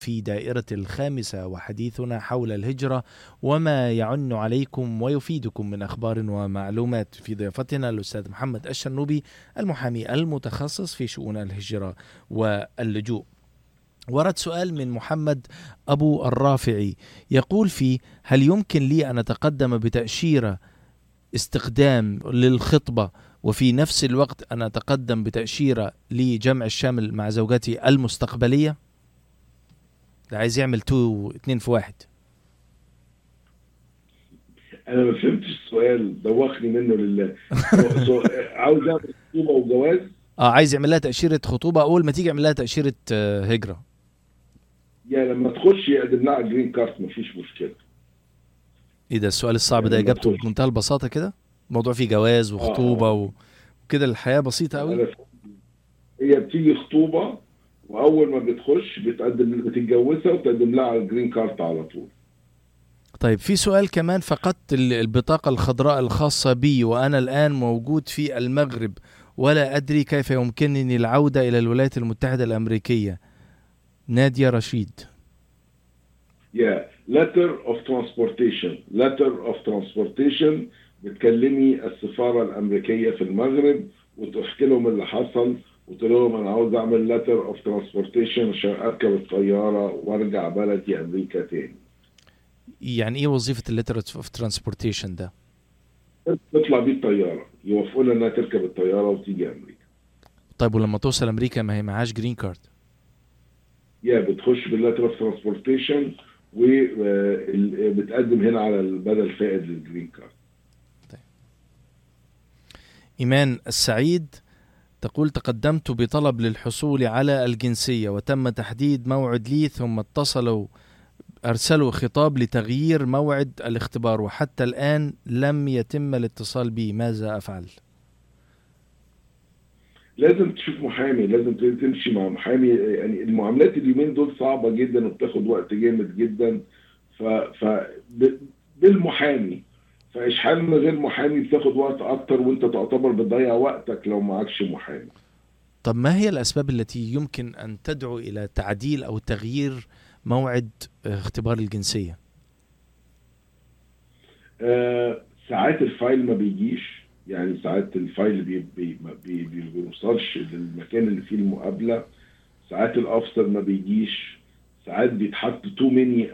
في دائرة الخامسة وحديثنا حول الهجرة وما يعن عليكم ويفيدكم من أخبار ومعلومات. في ضيافتنا الأستاذ محمد الشنوبي المحامي المتخصص في شؤون الهجرة واللجوء. ورد سؤال من محمد أبو الرافعي يقول فيه هل يمكن لي أن أتقدم بتأشيرة استخدام للخطبة وفي نفس الوقت أن أتقدم بتأشيرة لجمع الشامل مع زوجتي المستقبلية؟ ده عايز يعمل two اتنين في واحد. أنا ما فهمتش السؤال. دوخني منه لله سو- عاوز أعمل خطوبة وجواز؟ آه عايز يعمل لها تأشيرة خطوبة. أول ما تيجي يعمل لها تأشيرة آه، هجرة. يعني لما تخش يقدم لها green card مفيش مشكلة. إيه ده؟ السؤال الصعب ده إجابته. بمنتهى البساطة كده؟ الموضوع فيه جواز وخطوبة آه. وكده الحياة بسيطة قوي أنا فهمت. هي بتيجي خطوبة وأول ما بتخش بتقدم بتتجوزها وتقدم لها ال green card على طول. طيب في سؤال كمان فقدت ال- البطاقة الخضراء الخاصة بي وأنا الآن موجود في المغرب ولا أدري كيف يمكنني العودة إلى الولايات المتحدة الأمريكية. نادية رشيد. يا letter of transportation. Letter of transportation بتكلمي السفارة الأمريكية في المغرب وتحكي لهم اللي حصل وتقول لهم أنا عاوز أعمل letter of transportation عشان أركب الطيارة وأرجع بلدي أمريكا تاني. يعني إيه وظيفة ال letter of transportation ده؟ تطلع بيه الطيارة يوافقوا لها إنها تركب الطيارة وتيجي أمريكا. طيب ولما توصل أمريكا ما هي معهاش جرين كارد يا بتخش بالletter of transportation وبتقدم هنا على البدل فاقد لل green card إيمان السعيد تقول تقدمت بطلب للحصول على الجنسية وتم تحديد موعد لي ثم اتصلوا أرسلوا خطاب لتغيير موعد الاختبار وحتى الآن لم يتم الاتصال بي. ماذا أفعل؟ لازم تشوف محامي لازم تمشي مع محامي. يعني المعاملات اليومين دول صعبة جدا وبتاخد وقت جامد جدا. ف, ف بالمحامي. فإشحال من غير محامي بتاخد وقت أكتر وأنت تعتبر بتضيع وقتك لو معكش محامي طب ما هي الأسباب التي يمكن أن تدعو إلى تعديل أو تغيير موعد اختبار الجنسية؟ آه ساعات ال file ما بيجيش يعني ساعات ال file بي بي بي بي بيوصلش للمكان اللي فيه المقابلة ساعات ال officer ما بيجيش ساعات بيتحط too many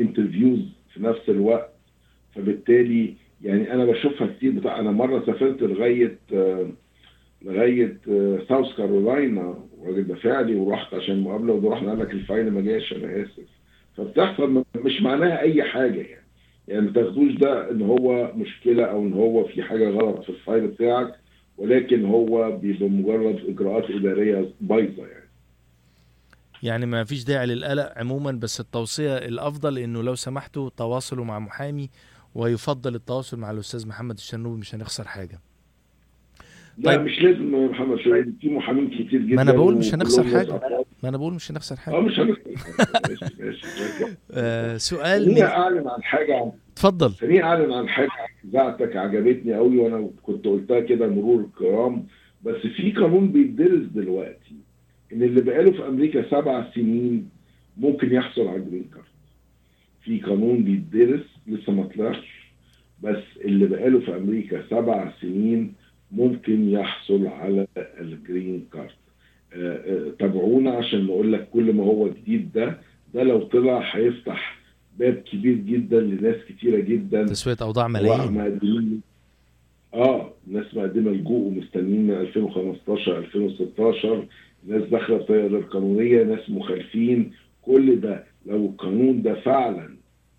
interviews في نفس الوقت فبالتالي يعني أنا بشوفها كتير بتاع أنا مرة سافرت لغاية لغاية ساوث كارولاينا والراجل دفع لي ورحت عشان مقابلة ورحنا قال لك ال file ما جاش أنا آسف. فبتحصل مش معناها أي حاجة يعني. يعني ما تاخدوش ده إن هو مشكلة أو إن هو في حاجة غلط في ال file بتاعك ولكن هو بيبقى مجرد إجراءات إدارية بايظة يعني. يعني ما فيش داعي للقلق عموما بس التوصية الأفضل إنه لو سمحتوا تواصلوا مع محامي ويفضل التواصل مع الأستاذ محمد الشنوبي مش هنخسر حاجة. لا طيب. مش لازم يا محمد شاهين في محامين كتير جدا ما أنا بقول مش هنخسر أفراد. ما أنا بقول مش هنخسر آه حاجة. مش هنخسر آه سؤال خليني أعلن عن حاجة. اتفضل. خليني أعلن عن حاجة بتاعتك عجبتني قوي وأنا كنت قلتها كده مرور الكرام. بس في قانون بيتدرس دلوقتي إن اللي بقاله في أمريكا سبع سنين ممكن يحصل على ال green card. في قانون بيتدرس لسه ما طلعش بس اللي بقاله في أمريكا سبع سنين ممكن يحصل على ال green card آه، آه، تابعونا عشان نقول لك كل ما هو جديد ده ده لو طلع هيفتح باب كبير جدا لناس كتيرة جدا. تسوية أوضاع سواء ملايين آه ناس مقدمه لجوء ومستنيين من 2015 2016 ناس داخلة بطريقه غير قانونيه ناس مخالفين. كل ده لو القانون ده فعلا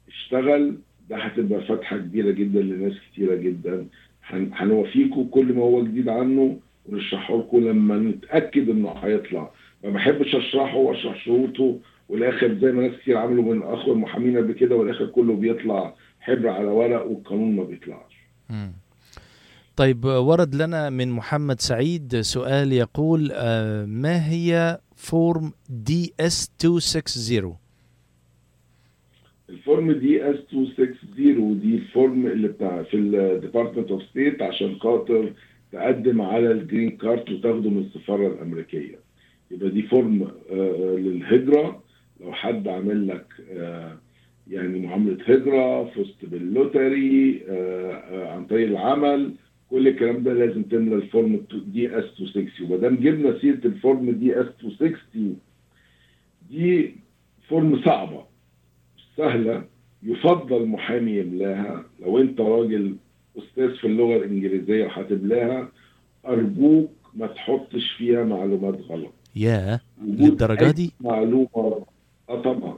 اشتغل ده هتبقى فتحة كبيرة جدا لناس كتيرة جدا. هن- هنوافيكم كل ما هو جديد عنه ونشرحه لكم لما نتأكد إنه هيطلع. ما بحبش أشرحه وأشرح شروطه والآخر زي ما ناس كتير عملوا من اخوه المحامين قبل كده والآخر كله بيطلع حبر على ورق والقانون ما بيطلعش. طيب ورد لنا من محمد سعيد سؤال يقول آه، ما هي فورم دي اس 260 الفورم دي اس 260 دي الفورم اللي بتاع في ال Department of State عشان خاطر تقدم على ال green card وتاخده من السفارة الأمريكية. يبقى دي form آه، للهجرة. لو حد عامل لك آه، يعني معاملة هجرة فزت بال lottery آه، آه، عن طريق العمل كل الكلام ده لازم تملى ال form DS 260 وما دام جبنا سيرة ال form DS 260 دي form صعبة. سهلة يفضل محامي يملاها. لو انت راجل أستاذ في اللغة الإنجليزية وهتملاها أرجوك ما تحطش فيها معلومات غلط. يا وجود للدرجة دي؟ معلومة. آه طبعا.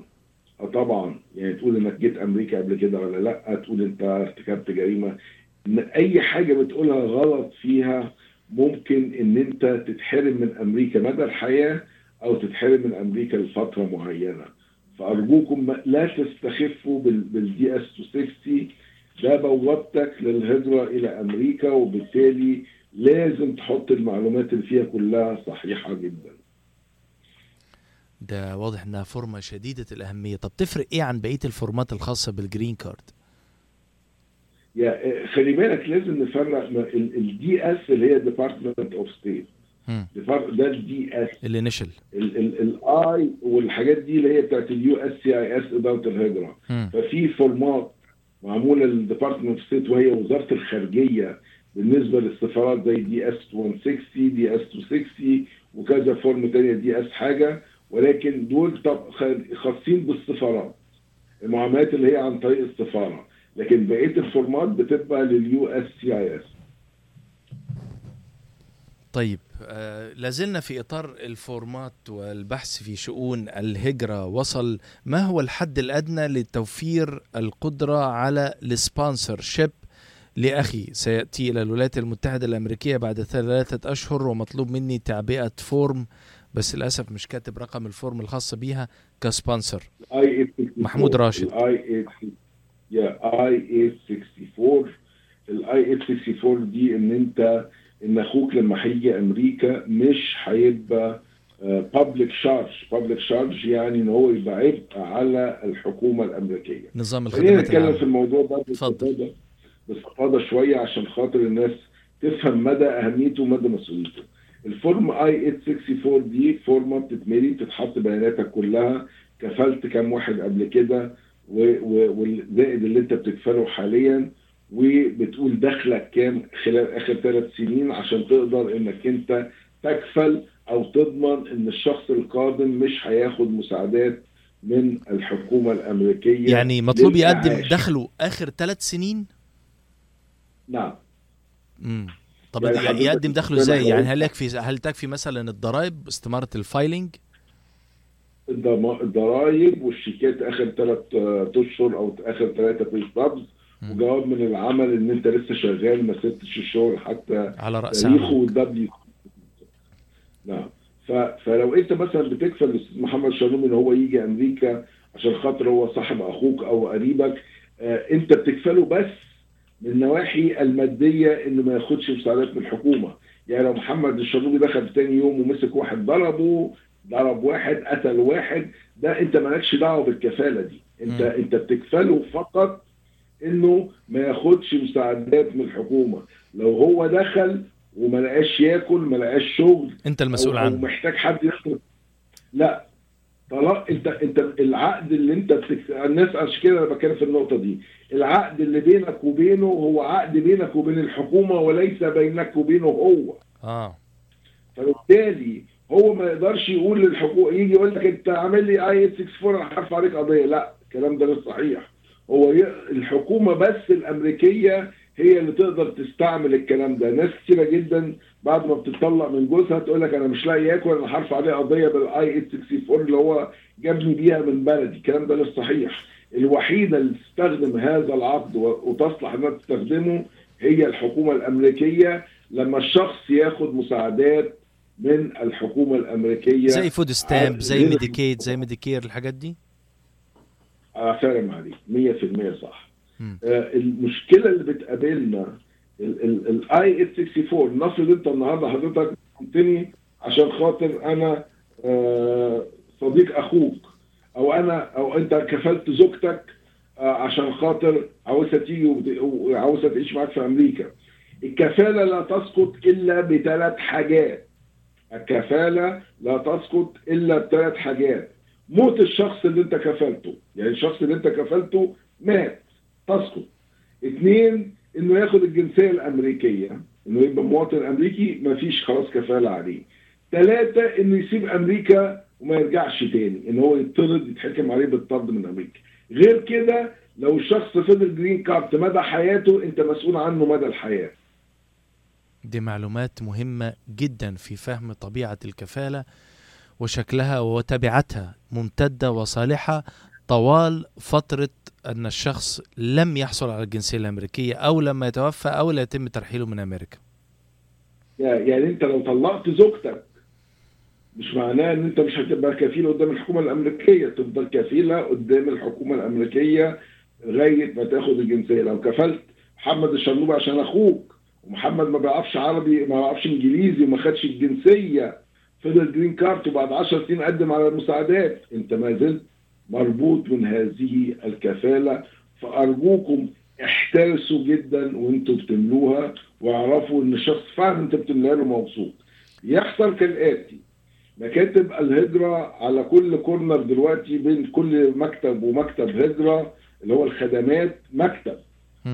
آه طبعا. يعني تقول إنك جيت أمريكا قبل كده ولا لأ؟ تقول أنت ارتكبت جريمة. إن أي حاجة بتقولها غلط فيها ممكن إن أنت تتحرم من أمريكا مدى الحياة أو تتحرم من أمريكا لفترة معينة. فأرجوكم ما- لا تستخفوا بال DS 260 ده بوابتك للهجرة إلى أمريكا وبالتالي لازم تحط المعلومات اللي فيها كلها صحيحة جدا. ده واضح إنها form ة شديدة الأهمية. طب تفرق إيه عن بقية ال form ات الخاصة بال green card؟ يا خلي بالك لازم نفرق ال DS اللي هي Department of State مم. ده ال DS ال initial ال I والحاجات دي اللي هي بتاعت ال USCIS اداره الهجره. ففي form ات معموله لل Department of State وهي وزارة الخارجية بالنسبة للسفارات زي DS 160 DS 260 وكذا form تانية DS حاجة. ولكن دول خاصين بالسفارات المعاملات اللي هي عن طريق السفاره لكن بقية ال form ات بتبقى لل USCIS طيب آه لازلنا في إطار ال form ات والبحث في شؤون الهجرة. وصل ما هو الحد الأدنى لتوفير القدرة على ال sponsorship لأخي؟ سيأتي إلى الولايات المتحدة الأمريكية بعد ثلاثة أشهر ومطلوب مني تعبئة form بس للأسف مش كاتب رقم ال form الخاصه بيها ك sponsor. محمود راشد. I 64 ال I 64 دي إن أنت إن أخوك لما هيجي أمريكا مش هيبقى public charge public charge يعني إن هو يبقى عبء على الحكومة الأمريكية. نظام خلينا الخدمات نتكلم في الموضوع ده اتفضل. باستفاضة شوية عشان خاطر الناس تفهم مدى أهميته ومدى مسؤوليته. الفورم آي 864 دي فورمه بتتملي بتتحط بياناتك كلها. كفلت كام واحد قبل كده و- و- والزائد اللي أنت بتكفله حاليا. وبتقول دخلك كام خلال آخر ثلاث سنين عشان تقدر إنك أنت تكفل أو تضمن إن الشخص القادم مش هياخد مساعدات من الحكومة الأمريكية يعني مطلوب يقدم. دخله آخر ثلاث سنين نعم امم طب يعني يقدم دخله إزاي يعني. هل يكفي هل تكفي مثلا الضرائب استمارة ال filing الضرايب والشيكات آخر ثلاث أشهر أو آخر ثلاثة في وجواب من العمل إن أنت لسه شغال ما سبتش الشغل حتى على رأس تاريخه وال W. نعم. ف... فلو أنت مثلا بتكفل الاستاذ محمد شالوم إن هو يجي أمريكا عشان خاطر هو صاحب أخوك أو قريبك آه أنت بتكفله بس من النواحي المادية إنه ما ياخدش مساعدات من الحكومة. يعني لو محمد الشالومي دخل تاني يوم ومسك واحد ضربه ضرب واحد قتل واحد ده أنت مالكش دعوة بالكفالة دي. انت مم. أنت بتكفله فقط انه ما ياخدش مساعدات من الحكومة. لو هو دخل وما لقاش ياكل ما لقاش شغل انت المسؤول عنه. محتاج حد يخدم لا. طلاق انت انت العقد اللي انت بتكت... الناس عشان كده أنا بتكلم في النقطة دي. العقد اللي بينك وبينه هو عقد بينك وبين الحكومة وليس بينك وبينه هو. آه. فبالتالي هو ما يقدرش يقول للحقوق يجي يقول لك انت عامل لي اي 64 أنا هرفع عليك قضية. لا. الكلام ده مش صحيح. هو. الحكومة بس الأمريكية هي اللي تقدر تستعمل الكلام ده. ناس كتيرة جدا بعد ما بتطلق من جوزها تقول لك أنا مش لاقي اكل أنا هرفع عليه قضية بال I 864 اللي هو جابني بيها من بلدي. الكلام ده مش صحيح. الوحيدة اللي تستخدم هذا العقد وتصلح إنها تستخدمه هي الحكومة الأمريكية لما الشخص ياخد مساعدات من الحكومة الأمريكية. زي food stamp زي غير- ميديكيد زي Medicare الحاجات دي؟ فاهم عليك 100% صح. آه، المشكلة اللي بتقابلنا الاي 864 نفرض انت النهارده حضرتك قلتني عشان خاطر أنا آه، صديق أخوك أو أنا أو أنت كفلت زوجتك آه، عشان خاطر عاوزها تيجي وعاوزها تعيش معاك في أمريكا. الكفالة لا تسقط إلا بثلاث حاجات. الكفالة لا تسقط إلا بثلاث حاجات. موت الشخص اللي انت كفلته. يعني الشخص اللي انت كفلته مات. تسقط اثنين انه ياخد الجنسية الأمريكية انه يبقى مواطن أمريكي مفيش خلاص كفالة عليه. ثلاثة انه يسيب أمريكا وما يرجعش تاني ان هو يطرد يتحكم عليه بالطرد من أمريكا. غير كده لو الشخص فضل جرين كارد مدى حياته انت مسؤول عنه مدى الحياة. دي معلومات مهمة جدا في فهم طبيعة الكفالة. وشكلها وتبعتها ممتدة وصالحة طوال فترة أن الشخص لم يحصل على الجنسية الأمريكية أو لما يتوفى أو لا يتم ترحيله من أمريكا. يعني أنت لو طلقت زوجتك مش معناه إن أنت مش هتبقى كفيل قدام الحكومة الأمريكية تفضل كفيلة قدام الحكومة الأمريكية لغاية ما تاخد الجنسية. لو كفلت محمد الشرنوبي عشان أخوك ومحمد ما بيعرفش عربي ما بيعرفش إنجليزي وما خدش الجنسية فضل green card وبعد 10 سنين قدم على المساعدات. انت ما زلت مربوط من هذه الكفالة. فأرجوكم احترسوا جدا وانتوا بتملوها واعرفوا إن الشخص فعلا انت بتملاها له مبسوط. يحصل كالآتي. مكاتب الهجرة على كل corner دلوقتي بين كل مكتب ومكتب هجرة اللي هو الخدمات مكتب.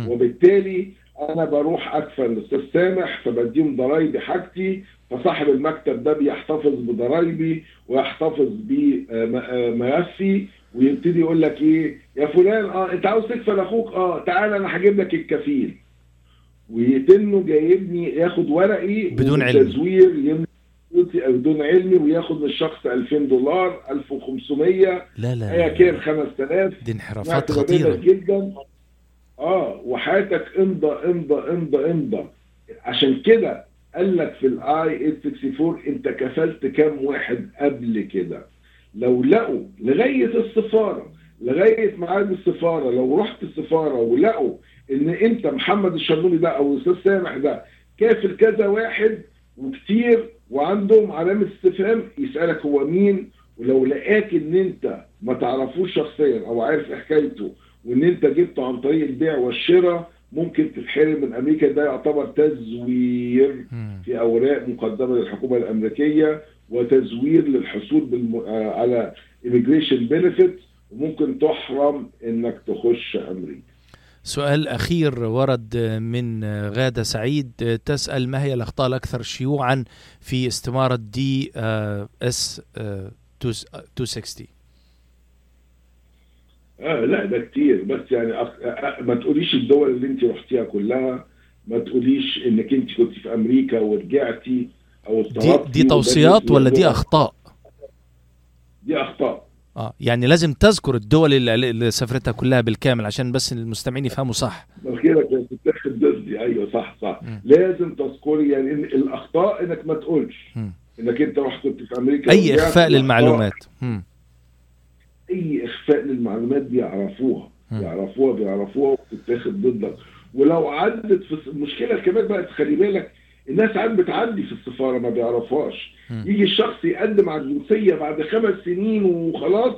وبالتالي أنا بروح ادفع الأستاذ سامح فبديهم ضرايبي حاجتي فصاحب المكتب ده بيحتفظ بضرايبي ويحتفظ بملفي ويبتدي يقول لك إيه يا فلان آه أنت عاوز تكفل أخوك؟ آه تعالى أنا هجيب لك الكفيل. ويتنه جايبني ياخد ورقي بدون علم. تزوير بدون علمي وياخد من الشخص 2000 دولار 1500 لا لا, أيا كان لا. 5000 دي انحرافات ببالغ جدا. آه وحياتك امضى امضى امضى امضى. عشان كده قال لك في الاي 864 أنت كفلت كام واحد قبل كده؟ لو لقوا لغاية السفارة لغاية ميعاد السفارة لو رحت السفارة ولقوا إن أنت محمد الشرنوبي ده أو الأستاذ سامح ده كافل كذا واحد وكتير وعندهم علامة استفهام يسألك هو مين؟ ولو لقاك إن أنت ما تعرفوش شخصيا أو عارف حكايته وإن أنت جبته عن طريق البيع والشراء ممكن تتحرم من أمريكا. ده يعتبر تزوير. في أوراق مقدمة للحكومة الأمريكية وتزوير للحصول بالم... آه، على immigration benefits وممكن تحرم إنك تخش أمريكا. سؤال أخير ورد من غادة سعيد. تسأل ما هي الأخطاء الأكثر شيوعا في استمارة دي اس 260 آه لا ده كتير بس يعني أخ... آه، ما تقوليش الدول اللي انت رحتيها كلها ما تقوليش إنك انت كنت في أمريكا ورجعتي أو دي, دي توصيات ولا دي أخطاء؟ دي أخطاء آه يعني لازم تذكر الدول اللي, اللي سافرتها كلها بالكامل عشان بس المستمعين يفهموا صح كانت بتاخد ضدي أيوه صح صح مم. لازم تذكري يعني إن الأخطاء إنك ما تقولش مم. إنك أنت رحت كنت في أمريكا. إخفاء الأخطاء للمعلومات مم. أي إخفاء للمعلومات بيعرفوها. بيعرفوها بيعرفوها وبتتاخد ضدك ولو عدت في المشكلة كمان بقى خلي بالك الناس ساعات بتعدي في السفارة ما بيعرفوهاش مم. يجي الشخص يقدم على الجنسية بعد خمس سنين وخلاص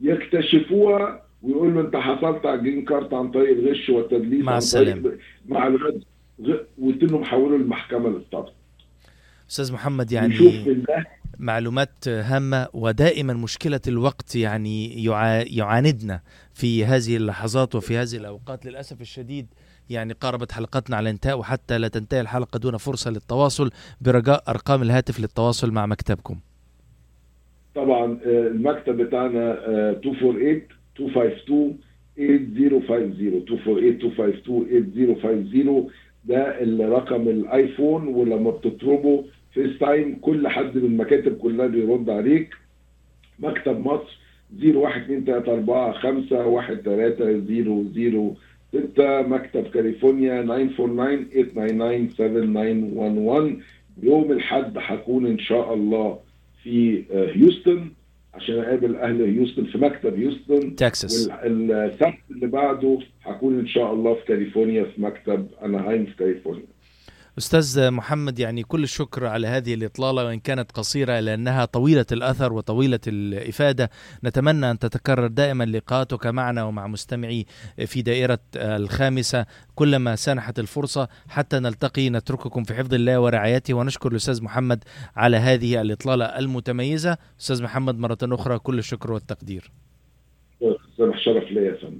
يكتشفوها ويقول له أنت حصلت على الجرين كارت عن طريق الغش والتدليس مع. طريق معلومات غ- ويتم محوله للمحكمه للطرد أستاذ محمد يعني نشوف ده معلومات هامة ودائما مشكلة الوقت يعني يعا- يعاندنا في هذه اللحظات وفي هذه الأوقات للأسف الشديد. يعني قاربت حلقتنا على الانتهاء وحتى لا تنتهي الحلقة دون فرصة للتواصل برجاء أرقام الهاتف للتواصل مع مكتبكم. طبعا آه، المكتب بتاعنا آه، 248 252 8050 248 252 8050 ده الرقم ال iPhone ولما بتطلبه FaceTime كل حد من المكاتب كلها بيرد عليك. مكتب مصر 01 2 3 4 5 1 3 0 0 6 مكتب كاليفورنيا 949 899 7911 يوم الحد هكون إن شاء الله في آه، هيوستن عشان أقابل أهل هيوستن في مكتب هيوستن. تكساس. والسبت اللي بعده هكون إن شاء الله في كاليفورنيا في مكتب أناهايم في كاليفورنيا. أستاذ محمد يعني كل الشكر على هذه الإطلالة وإن كانت قصيرة لأنها طويلة الأثر وطويلة الإفادة. نتمنى أن تتكرر دائما لقاءاتك معنا ومع مستمعي في دائرة الخامسة. كلما سنحت الفرصة حتى نلتقي نترككم في حفظ الله ورعايته ونشكر الأستاذ محمد على هذه الإطلالة المتميزة. أستاذ محمد مرة أخرى كل الشكر والتقدير. شرف ليا يا فندم.